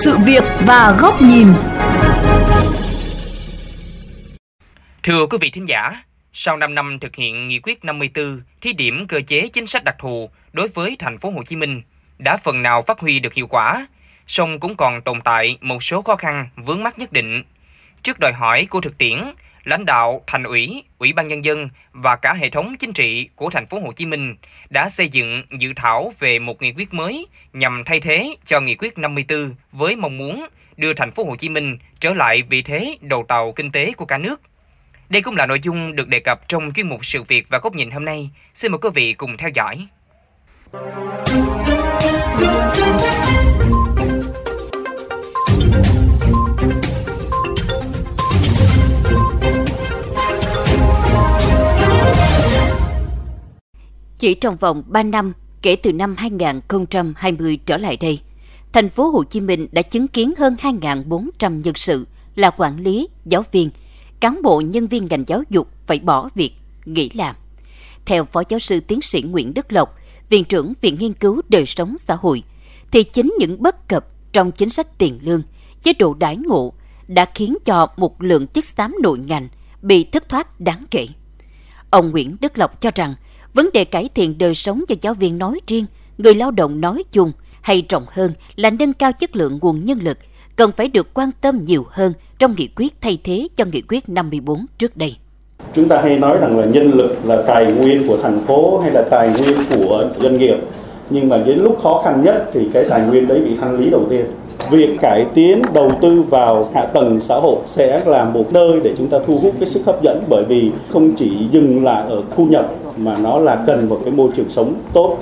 sự việc và góc nhìn. Thưa quý vị thính giả, sau 5 năm thực hiện nghị quyết 54 thí điểm cơ chế chính sách đặc thù đối với thành phố Hồ Chí Minh đã phần nào phát huy được hiệu quả, song cũng còn tồn tại một số khó khăn vướng mắc nhất định. Trước đòi hỏi của thực tiễn, lãnh đạo thành ủy, ủy ban nhân dân và cả hệ thống chính trị của thành phố Hồ Chí Minh đã xây dựng dự thảo về một nghị quyết mới nhằm thay thế cho nghị quyết 54 với mong muốn đưa thành phố Hồ Chí Minh trở lại vị thế đầu tàu kinh tế của cả nước. Đây cũng là nội dung được đề cập trong chuyên mục sự việc và góc nhìn hôm nay. Xin mời quý vị cùng theo dõi. Chỉ trong vòng 3 năm kể từ năm 2020 trở lại đây, thành phố Hồ Chí Minh đã chứng kiến hơn 2.400 nhân sự là quản lý, giáo viên, cán bộ nhân viên ngành giáo dục phải bỏ việc, nghỉ làm. Theo Phó Giáo sư Tiến sĩ Nguyễn Đức Lộc, Viện trưởng Viện Nghiên cứu Đời sống xã hội, thì chính những bất cập trong chính sách tiền lương, chế độ đãi ngộ đã khiến cho một lượng chức xám nội ngành bị thất thoát đáng kể. Ông Nguyễn Đức Lộc cho rằng vấn đề cải thiện đời sống cho giáo viên nói riêng, người lao động nói chung hay rộng hơn là nâng cao chất lượng nguồn nhân lực cần phải được quan tâm nhiều hơn trong nghị quyết thay thế cho nghị quyết 54 trước đây. Chúng ta hay nói rằng là nhân lực là tài nguyên của thành phố hay là tài nguyên của doanh nghiệp. Nhưng mà đến lúc khó khăn nhất thì cái tài nguyên đấy bị thanh lý đầu tiên. Việc cải tiến đầu tư vào hạ tầng xã hội sẽ là một nơi để chúng ta thu hút cái sức hấp dẫn bởi vì không chỉ dừng lại ở thu nhập mà nó là cần một cái môi trường sống tốt.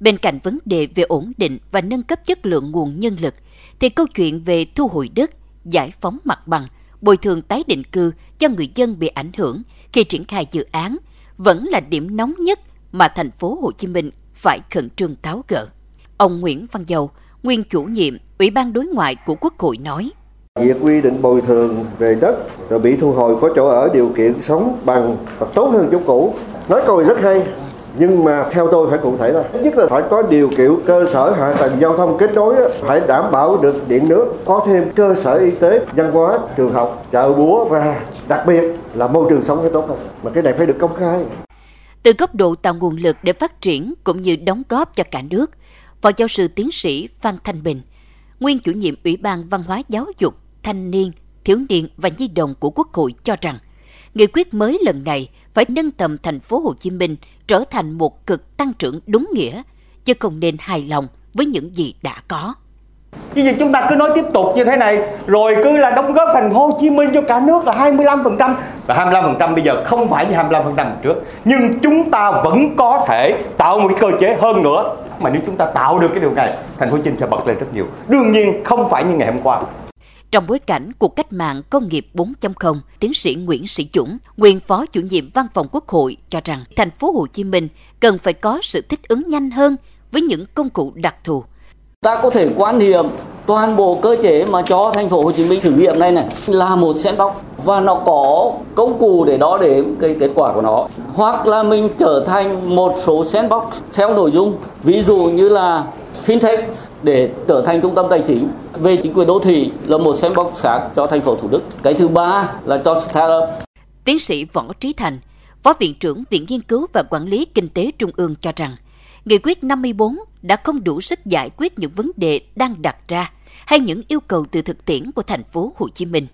Bên cạnh vấn đề về ổn định và nâng cấp chất lượng nguồn nhân lực, thì câu chuyện về thu hồi đất, giải phóng mặt bằng, bồi thường tái định cư cho người dân bị ảnh hưởng khi triển khai dự án vẫn là điểm nóng nhất mà thành phố Hồ Chí Minh phải khẩn trương tháo gỡ. Ông Nguyễn Văn Dầu, nguyên chủ nhiệm Ủy ban đối ngoại của Quốc hội nói. Việc quy định bồi thường về đất rồi bị thu hồi có chỗ ở điều kiện sống bằng và tốt hơn chỗ cũ. Nói câu rất hay, nhưng mà theo tôi phải cụ thể là nhất là phải có điều kiện cơ sở hạ tầng giao thông kết nối phải đảm bảo được điện nước có thêm cơ sở y tế văn hóa trường học chợ búa và đặc biệt là môi trường sống phải tốt hơn mà cái này phải được công khai từ góc độ tạo nguồn lực để phát triển cũng như đóng góp cho cả nước phó giáo sư tiến sĩ phan thanh bình nguyên chủ nhiệm ủy ban văn hóa giáo dục thanh niên thiếu niên và nhi đồng của quốc hội cho rằng nghị quyết mới lần này phải nâng tầm thành phố Hồ Chí Minh trở thành một cực tăng trưởng đúng nghĩa, chứ không nên hài lòng với những gì đã có. Chứ gì chúng ta cứ nói tiếp tục như thế này Rồi cứ là đóng góp thành phố Hồ Chí Minh cho cả nước là 25% Và 25% bây giờ không phải như 25% trước. Nhưng chúng ta vẫn có thể tạo một cái cơ chế hơn nữa. Mà nếu chúng ta tạo được cái điều này Thành phố Hồ Chí Minh sẽ bật lên rất nhiều. Đương nhiên không phải như ngày hôm qua. Trong bối cảnh cuộc cách mạng công nghiệp 4.0, tiến sĩ Nguyễn Sĩ Dũng, nguyên phó chủ nhiệm văn phòng Quốc hội cho rằng thành phố Hồ Chí Minh cần phải có sự thích ứng nhanh hơn với những công cụ đặc thù. Ta có thể quan niệm toàn bộ cơ chế mà cho thành phố Hồ Chí Minh thử nghiệm này này là một sandbox và nó có công cụ để đo đếm cái kết quả của nó hoặc là mình trở thành một số sandbox theo nội dung ví dụ như là fintech để trở thành trung tâm tài chính về chính quyền đô thị là một sandbox khác cho thành phố Thủ Đức. Cái thứ ba là cho startup. Tiến sĩ Võ Trí Thành, Phó Viện trưởng Viện Nghiên cứu và Quản lý Kinh tế Trung ương cho rằng, Nghị quyết 54 đã không đủ sức giải quyết những vấn đề đang đặt ra hay những yêu cầu từ thực tiễn của thành phố Hồ Chí Minh.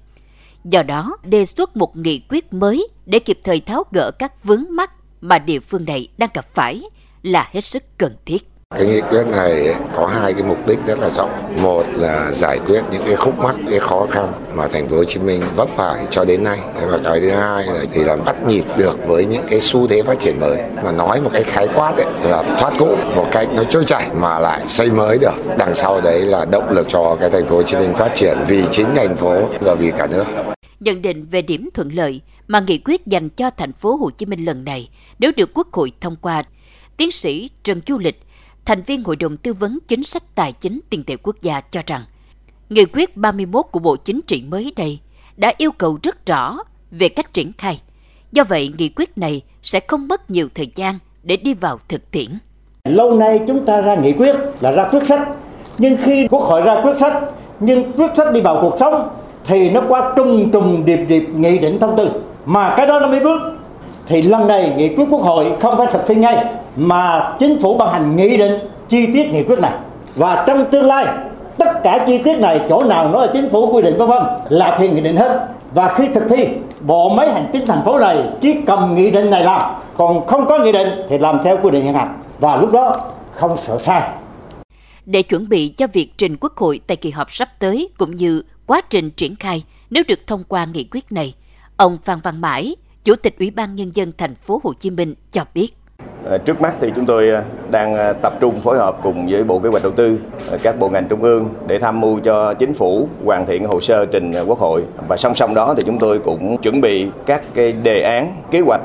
Do đó, đề xuất một nghị quyết mới để kịp thời tháo gỡ các vướng mắc mà địa phương này đang gặp phải là hết sức cần thiết. Cái nghị quyết này có hai cái mục đích rất là rộng. Một là giải quyết những cái khúc mắc, cái khó khăn mà thành phố Hồ Chí Minh vấp phải cho đến nay. Và cái thứ hai là thì là bắt nhịp được với những cái xu thế phát triển mới. Mà nói một cách khái quát ấy, là thoát cũ một cách nó trôi chảy mà lại xây mới được. Đằng sau đấy là động lực cho cái thành phố Hồ Chí Minh phát triển vì chính thành phố và vì cả nước. Nhận định về điểm thuận lợi mà nghị quyết dành cho thành phố Hồ Chí Minh lần này nếu được Quốc hội thông qua, tiến sĩ Trần Chu Lịch, thành viên Hội đồng Tư vấn Chính sách Tài chính Tiền tệ Quốc gia cho rằng, Nghị quyết 31 của Bộ Chính trị mới đây đã yêu cầu rất rõ về cách triển khai. Do vậy, nghị quyết này sẽ không mất nhiều thời gian để đi vào thực tiễn. Lâu nay chúng ta ra nghị quyết là ra quyết sách, nhưng khi Quốc hội ra quyết sách nhưng quyết sách đi vào cuộc sống thì nó qua trùng trùng điệp điệp nghị định thông tư mà cái đó nó mới bước thì lần này nghị quyết quốc hội không phải thực thi ngay mà chính phủ ban hành nghị định chi tiết nghị quyết này. Và trong tương lai tất cả chi tiết này chỗ nào nói là chính phủ quy định vân vân là thì nghị định hết. Và khi thực thi bộ máy hành chính thành phố này chỉ cầm nghị định này làm còn không có nghị định thì làm theo quy định hiện hành. Và lúc đó không sợ sai. Để chuẩn bị cho việc trình Quốc hội tại kỳ họp sắp tới cũng như quá trình triển khai nếu được thông qua nghị quyết này, ông Phan Văn Mãi, Chủ tịch Ủy ban nhân dân thành phố Hồ Chí Minh cho biết. Ờ, trước mắt thì chúng tôi ờ, đang ờ, tập trung phối hợp cùng với Bộ Kế hoạch Đầu tư, các bộ ngành trung ương để tham mưu cho chính phủ hoàn thiện hồ sơ trình Quốc hội và song song đó thì chúng tôi cũng chuẩn bị các cái đề án, kế hoạch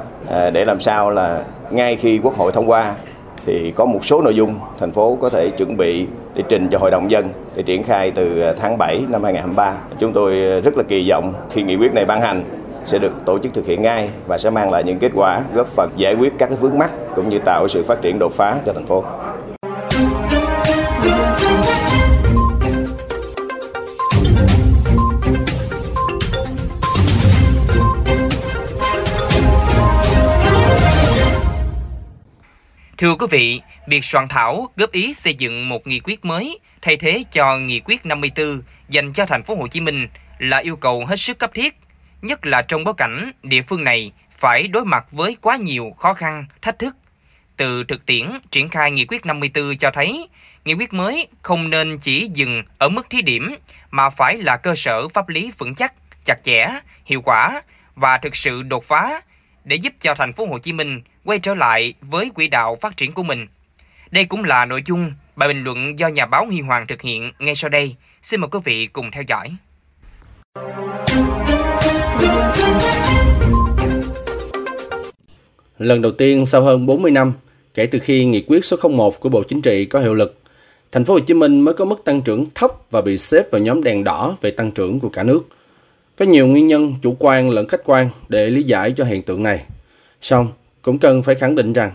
để làm sao là ngay khi Quốc hội thông qua thì có một số nội dung thành phố có thể chuẩn bị để trình cho Hội đồng dân để triển khai từ tháng 7 năm 2023. Chúng tôi rất là kỳ vọng khi nghị quyết này ban hành sẽ được tổ chức thực hiện ngay và sẽ mang lại những kết quả góp phần giải quyết các cái vướng mắt cũng như tạo sự phát triển đột phá cho thành phố. Thưa quý vị, việc soạn thảo góp ý xây dựng một nghị quyết mới thay thế cho nghị quyết 54 dành cho thành phố Hồ Chí Minh là yêu cầu hết sức cấp thiết, nhất là trong bối cảnh địa phương này phải đối mặt với quá nhiều khó khăn, thách thức. Từ thực tiễn triển khai nghị quyết 54 cho thấy, nghị quyết mới không nên chỉ dừng ở mức thí điểm mà phải là cơ sở pháp lý vững chắc, chặt chẽ, hiệu quả và thực sự đột phá để giúp cho thành phố Hồ Chí Minh quay trở lại với quỹ đạo phát triển của mình. Đây cũng là nội dung bài bình luận do nhà báo Huy Hoàng thực hiện ngay sau đây. Xin mời quý vị cùng theo dõi. Lần đầu tiên sau hơn 40 năm kể từ khi nghị quyết số 01 của Bộ Chính trị có hiệu lực, thành phố Hồ Chí Minh mới có mức tăng trưởng thấp và bị xếp vào nhóm đèn đỏ về tăng trưởng của cả nước. Có nhiều nguyên nhân chủ quan lẫn khách quan để lý giải cho hiện tượng này. Song, cũng cần phải khẳng định rằng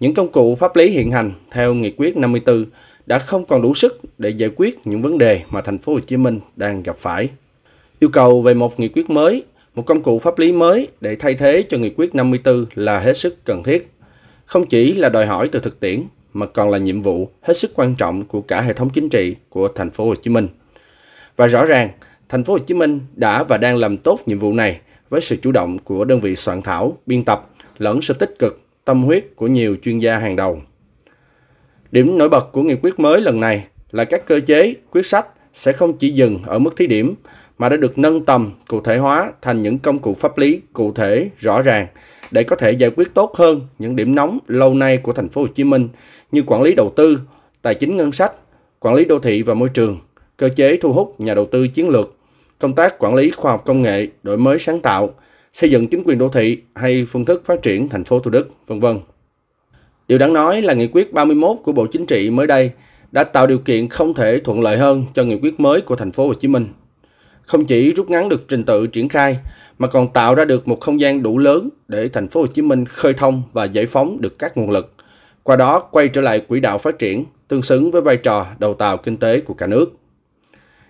những công cụ pháp lý hiện hành theo nghị quyết 54 đã không còn đủ sức để giải quyết những vấn đề mà thành phố Hồ Chí Minh đang gặp phải. Yêu cầu về một nghị quyết mới, một công cụ pháp lý mới để thay thế cho nghị quyết 54 là hết sức cần thiết. Không chỉ là đòi hỏi từ thực tiễn mà còn là nhiệm vụ hết sức quan trọng của cả hệ thống chính trị của thành phố Hồ Chí Minh. Và rõ ràng, thành phố Hồ Chí Minh đã và đang làm tốt nhiệm vụ này với sự chủ động của đơn vị soạn thảo, biên tập lẫn sự tích cực, tâm huyết của nhiều chuyên gia hàng đầu. Điểm nổi bật của nghị quyết mới lần này là các cơ chế, quyết sách sẽ không chỉ dừng ở mức thí điểm mà đã được nâng tầm, cụ thể hóa thành những công cụ pháp lý cụ thể, rõ ràng để có thể giải quyết tốt hơn những điểm nóng lâu nay của thành phố Hồ Chí Minh như quản lý đầu tư, tài chính ngân sách, quản lý đô thị và môi trường, cơ chế thu hút nhà đầu tư chiến lược, công tác quản lý khoa học công nghệ, đổi mới sáng tạo, xây dựng chính quyền đô thị hay phương thức phát triển thành phố Thủ Đức, vân vân. Điều đáng nói là nghị quyết 31 của Bộ Chính trị mới đây đã tạo điều kiện không thể thuận lợi hơn cho nghị quyết mới của thành phố Hồ Chí Minh. Không chỉ rút ngắn được trình tự triển khai mà còn tạo ra được một không gian đủ lớn để thành phố Hồ Chí Minh khơi thông và giải phóng được các nguồn lực, qua đó quay trở lại quỹ đạo phát triển tương xứng với vai trò đầu tàu kinh tế của cả nước.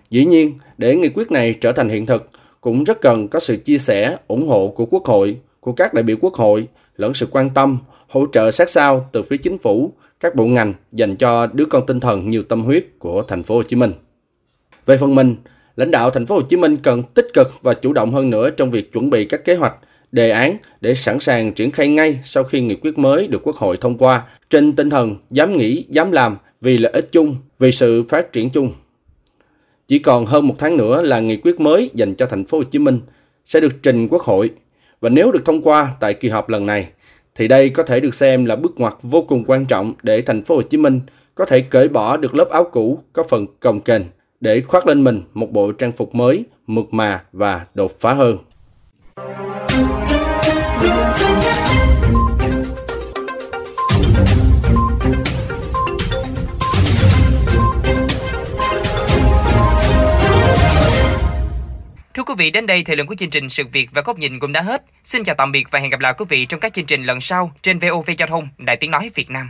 Dĩ nhiên, để nghị quyết này trở thành hiện thực, cũng rất cần có sự chia sẻ, ủng hộ của Quốc hội, của các đại biểu Quốc hội, lẫn sự quan tâm, hỗ trợ sát sao từ phía chính phủ, các bộ ngành dành cho đứa con tinh thần nhiều tâm huyết của thành phố Hồ Chí Minh. Về phần mình, lãnh đạo thành phố Hồ Chí Minh cần tích cực và chủ động hơn nữa trong việc chuẩn bị các kế hoạch, đề án để sẵn sàng triển khai ngay sau khi nghị quyết mới được Quốc hội thông qua. Trên tinh thần dám nghĩ, dám làm vì lợi ích chung, vì sự phát triển chung. Chỉ còn hơn một tháng nữa là nghị quyết mới dành cho thành phố Hồ Chí Minh sẽ được trình Quốc hội. Và nếu được thông qua tại kỳ họp lần này thì đây có thể được xem là bước ngoặt vô cùng quan trọng để thành phố Hồ Chí Minh có thể cởi bỏ được lớp áo cũ có phần cồng kềnh để khoác lên mình một bộ trang phục mới, mượt mà và đột phá hơn. Thưa quý vị, đến đây thời lượng của chương trình Sự Việc và Góc Nhìn cũng đã hết. Xin chào tạm biệt và hẹn gặp lại quý vị trong các chương trình lần sau trên VOV Giao thông, Đài Tiếng Nói Việt Nam.